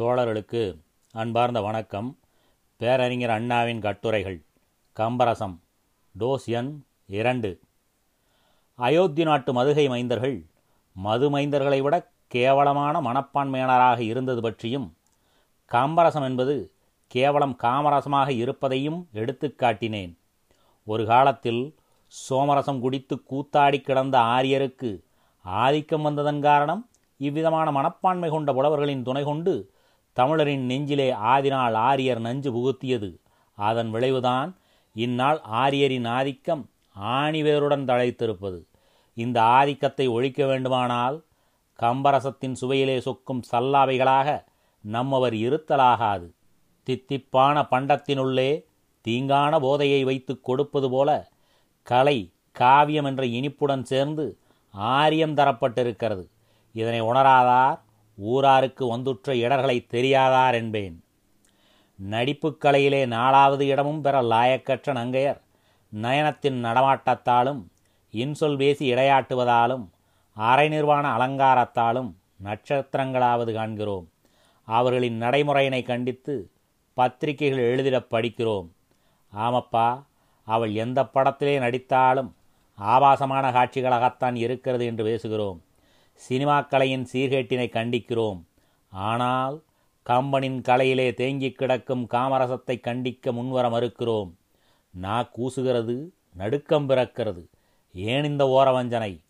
தோழர்களுக்கு அன்பார்ந்த வணக்கம். பேரறிஞர் அண்ணாவின் கட்டுரைகள். கம்பரசம். டோஸ் எண் இரண்டு. அயோத்தி நாட்டு மதுகை மைந்தர்கள் மது மைந்தர்களை விட கேவலமான மனப்பான்மையினராக இருந்தது பற்றியும் கம்பரசம் என்பது கேவலம் காமரசமாக இருப்பதையும் எடுத்துக்காட்டினேன் ஒரு காலத்தில் சோமரசம் குடித்து கூத்தாடி கிடந்த ஆரியருக்கு ஆதிக்கம் வந்ததன் காரணம் இவ்விதமான மனப்பான்மை கொண்ட புலவர்களின் துணை கொண்டு தமிழரின் நெஞ்சிலே ஆதினால் ஆரியர் நஞ்சு புகுத்தியது. அதன் விளைவுதான் இந்நாள் ஆரியரின் ஆதிக்கம் ஆணிவேருடன் தழைத்திருப்பது. இந்த ஆதிக்கத்தை ஒழிக்க வேண்டுமானால் கம்பரசத்தின் சுவையிலே சொக்கும் சல்லாவைகளாக நம்மவர் இருத்தலாகாது. தித்திப்பான பண்டத்தினுள்ளே தீங்கான போதையை வைத்து கொடுப்பது போல கலை காவியம் என்ற இனிப்புடன் சேர்ந்து ஆரியம் தரப்பட்டிருக்கிறது. இதனை உணராதார் ஊராருக்கு வந்துற்ற இடர்களை தெரியாதார் என்பேன். நடிப்புக் கலையிலே நாலாவது இடமும் பெற லாயக்கற்ற நங்கையர் நயனத்தின் நடமாட்டத்தாலும் இன்சொல் பேசி இடையாட்டுவதாலும் அரை நிர்வாண அலங்காரத்தாலும் நட்சத்திரங்களாவது காண்கிறோம். அவர்களின் நடைமுறையினை கண்டித்து பத்திரிகைகள் எழுதிடப் படிக்கிறோம். ஆமப்பா அவள் எந்த படத்திலே நடித்தாலும் ஆபாசமான காட்சிகளாகத்தான் இருக்கிறது என்று பேசுகிறோம். சினிமா கலையின் சீர்கேட்டினை கண்டிக்கிறோம். ஆனால் கம்பனின் கலையிலே தேங்கிக் கிடக்கும் காமரசத்தை கண்டிக்க முன்வர மறுக்கிறோம். நா கூசுகிறது நடுக்கம் பிறக்கிறது. ஏன் இந்த ஓரவஞ்சனை?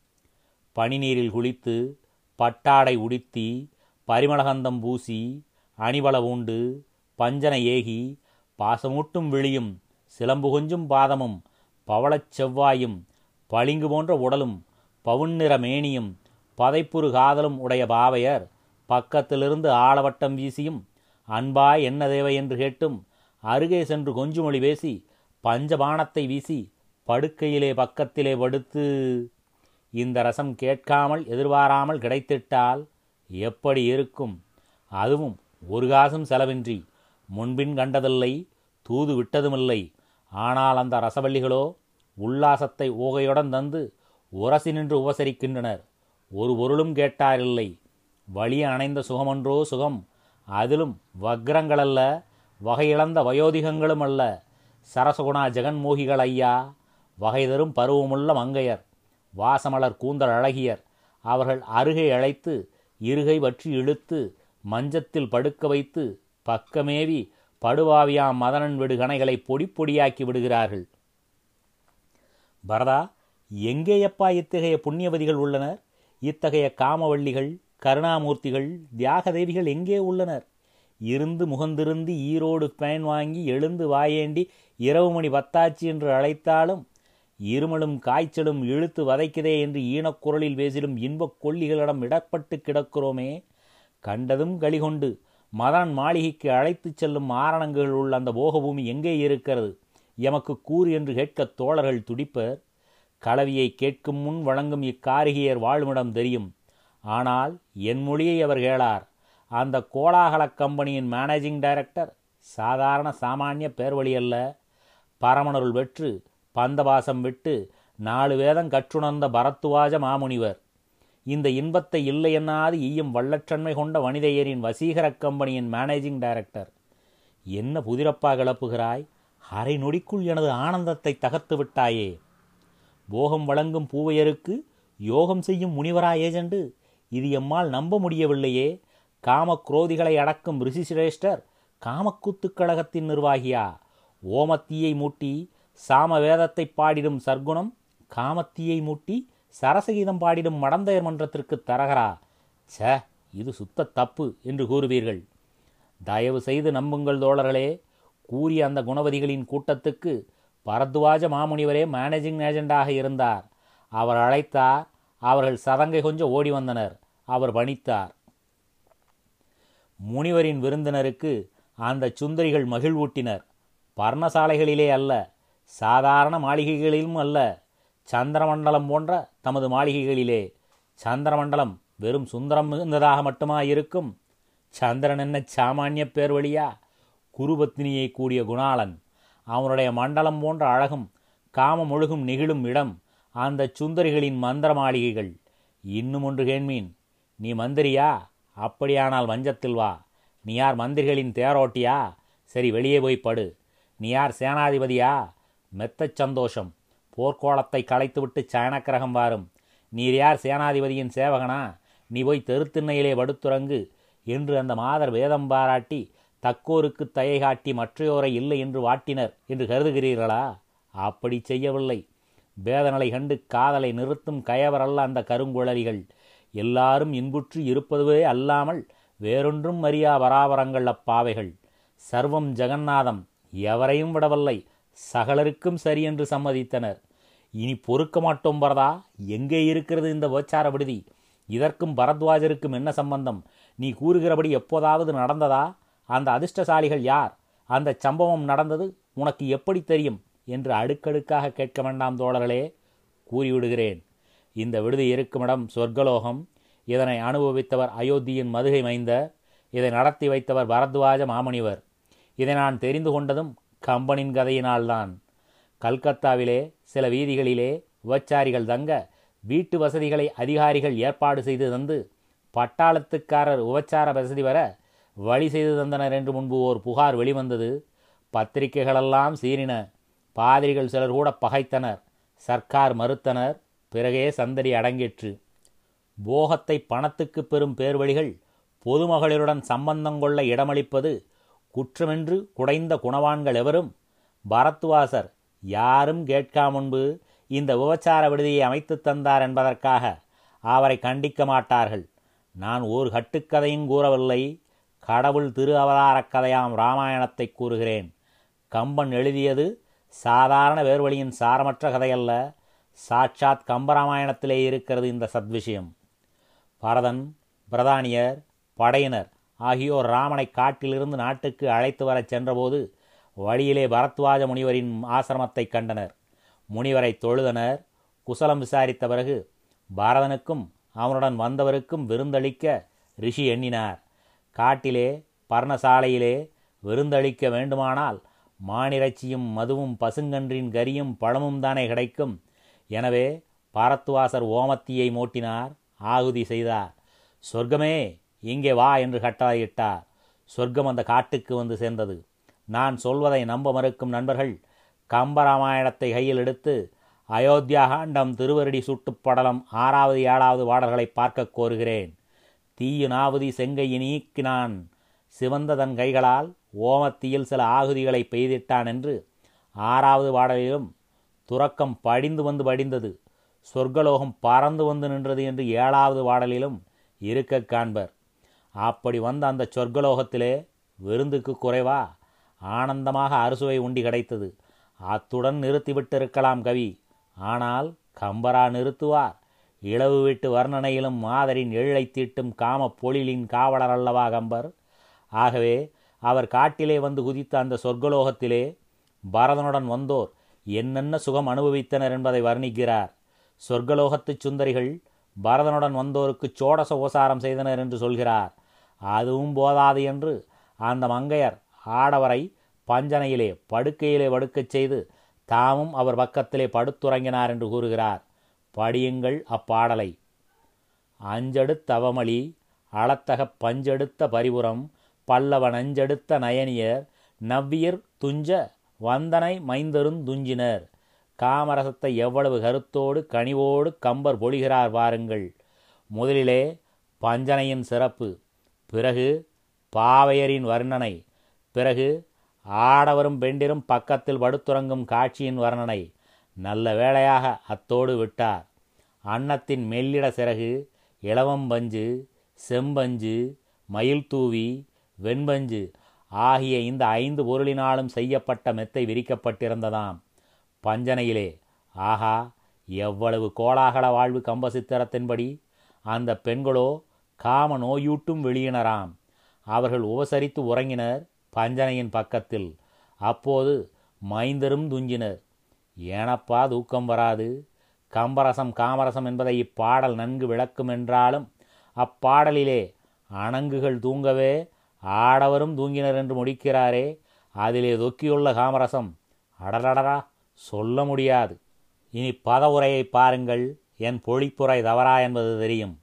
பனிநீரில் குளித்து பட்டாடை உடுத்தி பரிமளகந்தம் பூசி அணிவள உண்டு பஞ்சனை ஏகி பாசமூட்டும் விழியும் சிலம்பு கொஞ்சும் பாதமும் பவளச் செவ்வாயும் பளிங்கு போன்ற உடலும் பவுன்னிற மேனியும் பதைப்புறு காதலும் உடைய பாவையர் பக்கத்திலிருந்து ஆளவட்டம் வீசியும் அன்பாய் என்ன தேவை என்று கேட்டும் அருகே சென்று கொஞ்சுமொழி பேசி பஞ்சபானத்தை வீசி படுக்கையிலே பக்கத்திலே படுத்து இந்த ரசம் கேட்காமல் எதிர்பாராமல் கிடைத்திட்டால் எப்படி இருக்கும்? அதுவும் ஒரு காசும் செலவின்றி முன்பின் கண்டதில்லை தூது விட்டதுமில்லை. ஆனால் அந்த ரசவள்ளிகளோ உல்லாசத்தை ஊகையுடன் தந்து உரசி நின்று உபசரிக்கின்றனர். ஒரு பொருளும் கேட்டாரில்லை. வழி அணைந்த சுகமன்றோ சுகம்? அதிலும் வக்ரங்களல்ல வகையிழந்த வயோதிகங்களும் அல்ல சரசகுணா ஜெகன்மோகிகள் ஐயா வகை தரும் பருவமுள்ள மங்கையர் வாசமலர் கூந்தல் அழகியர் அவர்கள் அருகே அழைத்து இருகை பற்றி இழுத்து மஞ்சத்தில் படுக்க வைத்து பக்கமேவி படுவாவியாம் மதனன் விடு கணைகளை பொடி பொடியாக்கி விடுகிறார்கள். பரதா எங்கேயப்பா இத்தகைய புண்ணியவதிகள் உள்ளனர்? இத்தகைய காமவள்ளிகள் கருணாமூர்த்திகள் தியாகதேவிகள் எங்கே உள்ளனர்? இருந்து முகந்திருந்து ஈரோடு பேன் வாங்கி எழுந்து வாயேண்டி இரவு மணி பத்தாச்சு என்று அழைத்தாலும் இருமலும் காய்ச்சலும் இழுத்து வதைக்குதே என்று ஈனக்குரலில் பேசிலும் இன்பக் கொல்லிகளிடம் இடப்பட்டு கிடக்கிறோமே. கண்டதும் கலிகொண்டு மதான் மாளிகைக்கு அழைத்துச் செல்லும் ஆரணங்கள் உள்ள அந்த போகபூமி எங்கே இருக்கிறது? எமக்கு கூறு என்று கேட்க தோழர்கள் துடிப்பர். கலவியை கேட்கும் முன் வழங்கும் இக்காரிகையர் வாழுமிடம் தெரியும். ஆனால் என் மொழியை அவர் கேளார். அந்த கோலாகல கம்பெனியின் மேனேஜிங் டைரக்டர் சாதாரண சாமானிய பேர்வழி அல்ல. பரமனருள் வெற்று பந்தபாசம் விட்டு நாலு வேதம் கற்றுணர்ந்த பரத்துவாஜ மாமுனிவர். இந்த இன்பத்தை இல்லை என்னாது ஈயும் வள்ளற்றன்மை கொண்ட வனிதையரின் வசீகர கம்பெனியின் மேனேஜிங் டைரக்டர். என்ன புதிரப்பா கிளப்புகிறாய்? அரை நொடிக்குள் எனது ஆனந்தத்தை தகர்த்து விட்டாயே. போகம் வழங்கும் பூவையருக்கு யோகம் செய்யும் முனிவரா ஏஜெண்டு. இது எம்மால் நம்ப முடியவில்லையே. காம குரோதிகளை அடக்கும் ரிஷிசிரேஷ்டர் காமக்கூத்து கழகத்தின் நிர்வாகியா? ஓமத்தீயை மூட்டி சாம வேதத்தை பாடிடும் சர்க்குணம் காமத்தீயை மூட்டி சரசகீதம் பாடிடும் மடந்தையர் மன்றத்திற்கு தரகரா? ச இது சுத்த தப்பு என்று கூறுவீர்கள். தயவு செய்து நம்புங்கள் தோழர்களே கூறிய அந்த குணவதிகளின் கூட்டத்துக்கு பரத்வாஜ மாமுனிவரே மேனேஜிங் ஏஜெண்டாக இருந்தார். அவர் அழைத்தார். அவர்கள் சதங்கை கொஞ்சம் ஓடி வந்தனர். அவர் பணித்தார். முனிவரின் விருந்தினருக்கு அந்த சுந்தரிகள் மகிழ்வூட்டினர். பர்ணசாலைகளிலே அல்ல சாதாரண மாளிகைகளிலும் அல்ல சந்திரமண்டலம் போன்ற தமது மாளிகைகளிலே. சந்திரமண்டலம் வெறும் சுந்தரம் மிகுந்ததாக மட்டுமா இருக்கும் சந்திரன் என்ன சாமானிய பேர் வழியா குருபத்தினியை கூடிய குணாளன். அவனுடைய மண்டலம் போன்ற அழகும் காமம் ஒழுகும் நெகிழும் இடம் அந்த சுந்தரிகளின் மந்திர மாளிகைகள் இன்னும் ஒன்று கேண்மீன் நீ மந்திரியா? அப்படியானால் மஞ்சத்தில் வா. நீ யார் மந்திரிகளின் தேரோட்டியா? சரி வெளியே போய் படு. நீ யார் சேனாதிபதியா? மெத்தச் சந்தோஷம். போர்க்கோளத்தை களைத்துவிட்டு சயனக்கிரகம் வாரும். நீர் யார் சேனாதிபதியின் சேவகனா? நீ போய் தெருத்திண்ணையிலே படுத்துறங்கு என்று அந்த மாதர் வேதம் பாராட்டி தக்கோருக்கு தயை காட்டி மற்றையோரை இல்லை என்று வாட்டினர் என்று கருதுகிறீர்களா? அப்படி செய்யவில்லை. வேதனலை கண்டு காதலை நிறுத்தும் கயவரல்ல அந்த கருங்குழலிகள். எல்லாரும் இன்புற்று இருப்பதுவே அல்லாமல் வேறொன்றும் அறியா பராபரங்கள் அப்பாவைகள். சர்வம் ஜெகநாதம் எவரையும் விடவில்லை. சகலருக்கும் சரி என்று சம்மதித்தனர். இனி பொறுக்க மாட்டோம் பரதா எங்கே இருக்கிறது இந்த உபச்சார விடுதி? இதற்கும் பரத்வாஜருக்கும் என்ன சம்பந்தம்? நீ கூறுகிறபடி எப்போதாவது நடந்ததா? அந்த அதிர்ஷ்டசாலிகள் யார்? அந்த சம்பவம் நடந்தது உனக்கு எப்படி தெரியும்? என்று அடுக்கடுக்காக கேட்க வேண்டாம் தோழர்களே கூறிவிடுகிறேன். இந்த விடுதி இருக்குமிடம் சொர்க்கலோகம். இதனை அனுபவித்தவர் அயோத்தியின் மதுகை மைந்த இதை நடத்தி வைத்தவர் பரத்வாஜ மாமணிவர் இதை நான் தெரிந்து கொண்டதும் கம்பனின் கதையினால்தான். கல்கத்தாவிலே சில வீதிகளிலே விபச்சாரிகள் தங்க வீட்டு வசதிகளை அதிகாரிகள் ஏற்பாடு செய்து தந்து பட்டாளத்துக்காரர் உபச்சார வசதி வர வழி செய்து தந்தனர் என்று முன்பு ஓர் புகார் வெளிவந்தது. பத்திரிகைகளெல்லாம் சீறின. பாதிரிகள் சிலர் கூட பகைத்தனர். சர்க்கார் மறுத்தனர். பிறகே சந்தடி அடங்கிற்று. போகத்தை பணத்துக்கு பெறும் பேர்வழிகள் பொதுமகளிருடன் சம்பந்தம் கொள்ள இடமளிப்பது குற்றமென்று குடைந்த குணவான்கள் எவரும் பரத்வாசர் யாரும் கேட்கா முன்பு இந்த விபச்சார விடுதியை அமைத்து தந்தார் என்பதற்காக அவரை கண்டிக்க மாட்டார்கள். நான் ஒரு கட்டுக்கதையும் கூறவில்லை. கடவுள் திரு அவதாரக் கதையாம் ராமாயணத்தை கூறுகிறேன். கம்பன் எழுதியது சாதாரண வேர்வழியின் சாரமற்ற கதையல்ல. சாட்சாத் கம்பராமாயணத்திலே இருக்கிறது இந்த சத்விஷயம். பரதன் பிரதானியர் படையினர் ஆகியோர் ராமனை காட்டிலிருந்து நாட்டுக்கு அழைத்து வரச் சென்றபோது வழியிலே பரத்வாஜ முனிவரின் ஆசிரமத்தை கண்டனர். முனிவரை தொழுதனர். குசலம் விசாரித்த பிறகு பரதனுக்கும் அவனுடன் வந்தவருக்கும் விருந்தளிக்க ரிஷி எண்ணினார். காட்டிலே பர்ணசாலையிலே விருந்தளிக்க வேண்டுமானால் மானிறைச்சியும் மதுவும் பசுங்கன்றின் கரியும் பழமும் தானே கிடைக்கும். எனவே பரத்வாசர் ஓமத்தியை மூட்டினார் ஆகுதி செய்தார். சொர்க்கமே இங்கே வா என்று கட்டளையிட்டார் சொர்க்கம் அந்த காட்டுக்கு வந்து சேர்ந்தது. நான் சொல்வதை நம்ப மறுக்கும் நண்பர்கள் கம்பராமாயணத்தை கையில் எடுத்து அயோத்தியா காண்டம் திருவருடி சுட்டுப்படலம் ஆறாவது ஏழாவது பாடல்களை பார்க்க கோருகிறேன். தீயு செங்கையை நீக்கினான். சிவந்த தன் கைகளால் ஓமத்தியில் சில ஆகுதிகளை பெய்திட்டான் என்று ஆறாவது பாடலிலும் துறக்கம் படிந்து வந்து படிந்தது. சொர்க்கலோகம் பறந்து வந்து நின்றது என்று ஏழாவது பாடலிலும் இருக்க காண்பர். அப்படி வந்த அந்த சொர்க்கலோகத்திலே விருந்துக்கு குறைவா? ஆனந்தமாக அறுசுவை உண்டி கிடைத்தது. அத்துடன் நிறுத்திவிட்டிருக்கலாம் கவி. ஆனால் கம்பரா நிறுத்துவார். இளவு வீட்டு வர்ணனையிலும் மாதரின் எழை தீட்டும் காம பொழிலின் காவலர் அல்லவா கம்பர்? ஆகவே அவர் காட்டிலே வந்து குதித்த அந்த சொர்க்கலோகத்திலே பரதனுடன் வந்தோர் என்னென்ன சுகம் அனுபவித்தனர் என்பதை வர்ணிக்கிறார். சொர்க்கலோகத்து சுந்தரிகள் பரதனுடன் வந்தோருக்கு சோடச உபசாரம் செய்தனர் என்று சொல்கிறார். அதுவும் போதாது என்று அந்த மங்கையர் ஆடவரை பஞ்சனையிலே படுக்கையிலே படுக்கச் செய்து தாமும் அவர் பக்கத்திலே படுத்துறங்கினார் என்று கூறுகிறார். படியுங்கள் அப்பாடலை. அஞ்செடுத்தவமளி அளத்தக பஞ்செடுத்த பரிபுரம் பல்லவ நஞ்செடுத்த நயனியர் நவ்வியர் துஞ்ச வந்தனை மைந்தருந்துஞ்சினர் காமரசத்தை எவ்வளவு கருத்தோடு கனிவோடு கம்பர் பொழிகிறார் வாருங்கள் முதலிலே பஞ்சனையின் சிறப்பு பிறகு பாவையரின் வர்ணனை பிறகு ஆடவரும் பெண்டிரும் பக்கத்தில் படுத்துறங்கும் காட்சியின் வர்ணனை நல்ல வேளையாக அத்தோடு விட்டார். அன்னத்தின் மெல்லிட சிறகு இளவம்பஞ்சு செம்பஞ்சு மயில் தூவி வெண்பஞ்சு ஆகிய இந்த ஐந்து பொருளினாலும் செய்யப்பட்ட மெத்தை விரிக்கப்பட்டிருந்ததாம். பஞ்சனையிலே ஆஹா எவ்வளவு கோலாகல வாழ்வு கம்பசித்திரத்தின்படி அந்த பெண்களோ காம நோயூட்டும் வெளியினராம். அவர்கள் உபசரித்து உறங்கினர் பஞ்சனையின் பக்கத்தில். அப்போது மைந்தரும் துஞ்சினர். ஏனப்பா தூக்கம் வராது? கம்பரசம் காமரசம் என்பதை இப்பாடல் நன்கு விளக்கும் என்றாலும் அப்பாடலிலே அணங்குகள் தூங்கவே ஆடவரும் தூங்கினர் என்று முடிக்கிறாரே அதிலே தொக்கியுள்ள காமரசம் அடலடரா சொல்ல முடியாது. இனி பதவுரையை பாருங்கள் என் பொழிப்புரை தவறா என்பது தெரியும்.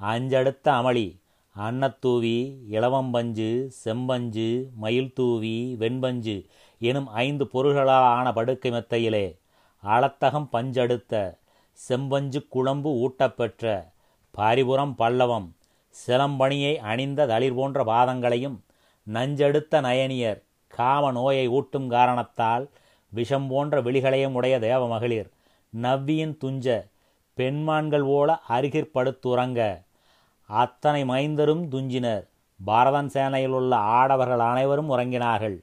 அஞ்சடுத்த அமளி அன்னத்தூவி இளவம்பஞ்சு செம்பஞ்சு மயில் தூவி வெண்பஞ்சு எனும் ஐந்து பொருள்களால் ஆன படுக்கை மெத்தையிலே அளத்தகம் பஞ்சடுத்த செம்பஞ்சு குழம்பு ஊட்டப்பெற்ற பாரிபுரம் பல்லவம் சிலம்பணியை அணிந்த தளிர் போன்ற பாதங்களையும் நஞ்செடுத்த நயனியர் காம நோயை ஊட்டும் காரணத்தால் விஷம் போன்ற விழிகளையும் உடைய தேவ மகளிர் நவ்வியின் துஞ்ச பெண்மான்கள் போல அருகிற்படுத்துறங்க அத்தனை மைந்தரும் துஞ்சினர் பாரதன் சேனையில் உள்ள ஆடவர்கள் அனைவரும் உறங்கினார்கள்.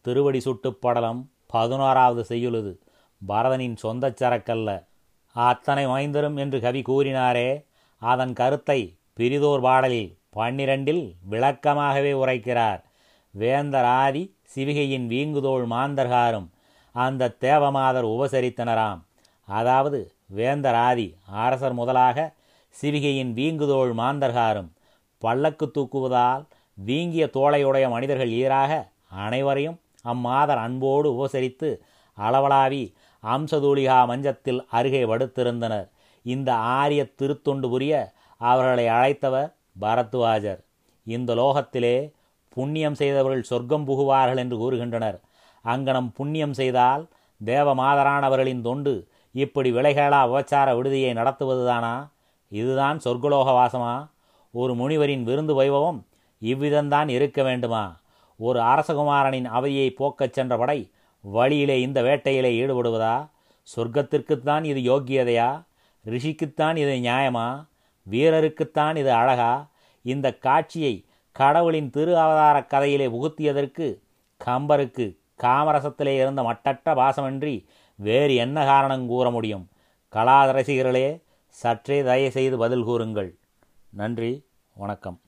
திருவடி சுட்டுப் படலம் பதினோராவது செய்யுளது. பரதனின் சொந்த சரக்கல்ல. அத்தனை வாய்ந்தரும் என்று கவி கூறினாரே. அதன் கருத்தை பிரிதோர் பாடலில் பன்னிரண்டில் விளக்கமாகவே உரைக்கிறார். வேந்தர் ஆதி சிவிகையின் வீங்குதோள் மாந்தர்காரும் அந்த தேவமாதர் உபசரித்தனராம். அதாவது வேந்தர் ஆதி அரசர் முதலாக சிவிகையின் வீங்குதோள் மாந்தர்காரும். பல்லக்கு தூக்குவதால் வீங்கிய தோளையுடைய மனிதர்கள் ஈராக அனைவரையும் அம்மாதர் அன்போடு உபசரித்து அளவலாவி அம்சதூலிகா மஞ்சத்தில் அருகே வடுத்திருந்தனர் இந்த ஆரிய திருத்தொண்டு புரிய அவர்களை அழைத்தவர் பரத்வாஜர். இந்த லோகத்திலே புண்ணியம் செய்தவர்கள் சொர்க்கம் புகுவார்கள் என்று கூறுகின்றனர். அங்கனம் புண்ணியம் செய்தால் தேவ மாதரானவர்களின் தொண்டு இப்படி விலைகளா உபச்சார விடுதியை நடத்துவதுதானா? இதுதான் சொர்க்கலோக வாசமா ஒரு முனிவரின் விருந்து வைபவம் இவ்விதம்தான் இருக்க வேண்டுமா? ஒரு அரசகுமாரனின் அவையை போக்கச் சென்ற படை வழியிலே இந்த வேட்டையிலே ஈடுபடுவதா? சொர்க்கத்திற்குத்தான் இது யோக்கியதையா? ரிஷிக்குத்தான் இது நியாயமா? வீரருக்குத்தான் இது அழகா? இந்த காட்சியை கடவுளின் திரு அவதார கதையிலே புகுத்தியதற்கு கம்பருக்கு காமரசத்திலே இருந்த மட்டற்ற பாசமின்றி வேறு என்ன காரணம் கூற முடியும்? கலா ரசிகர்களே சற்றே தயவு செய்து பதில் கூறுங்கள். நன்றி வணக்கம்.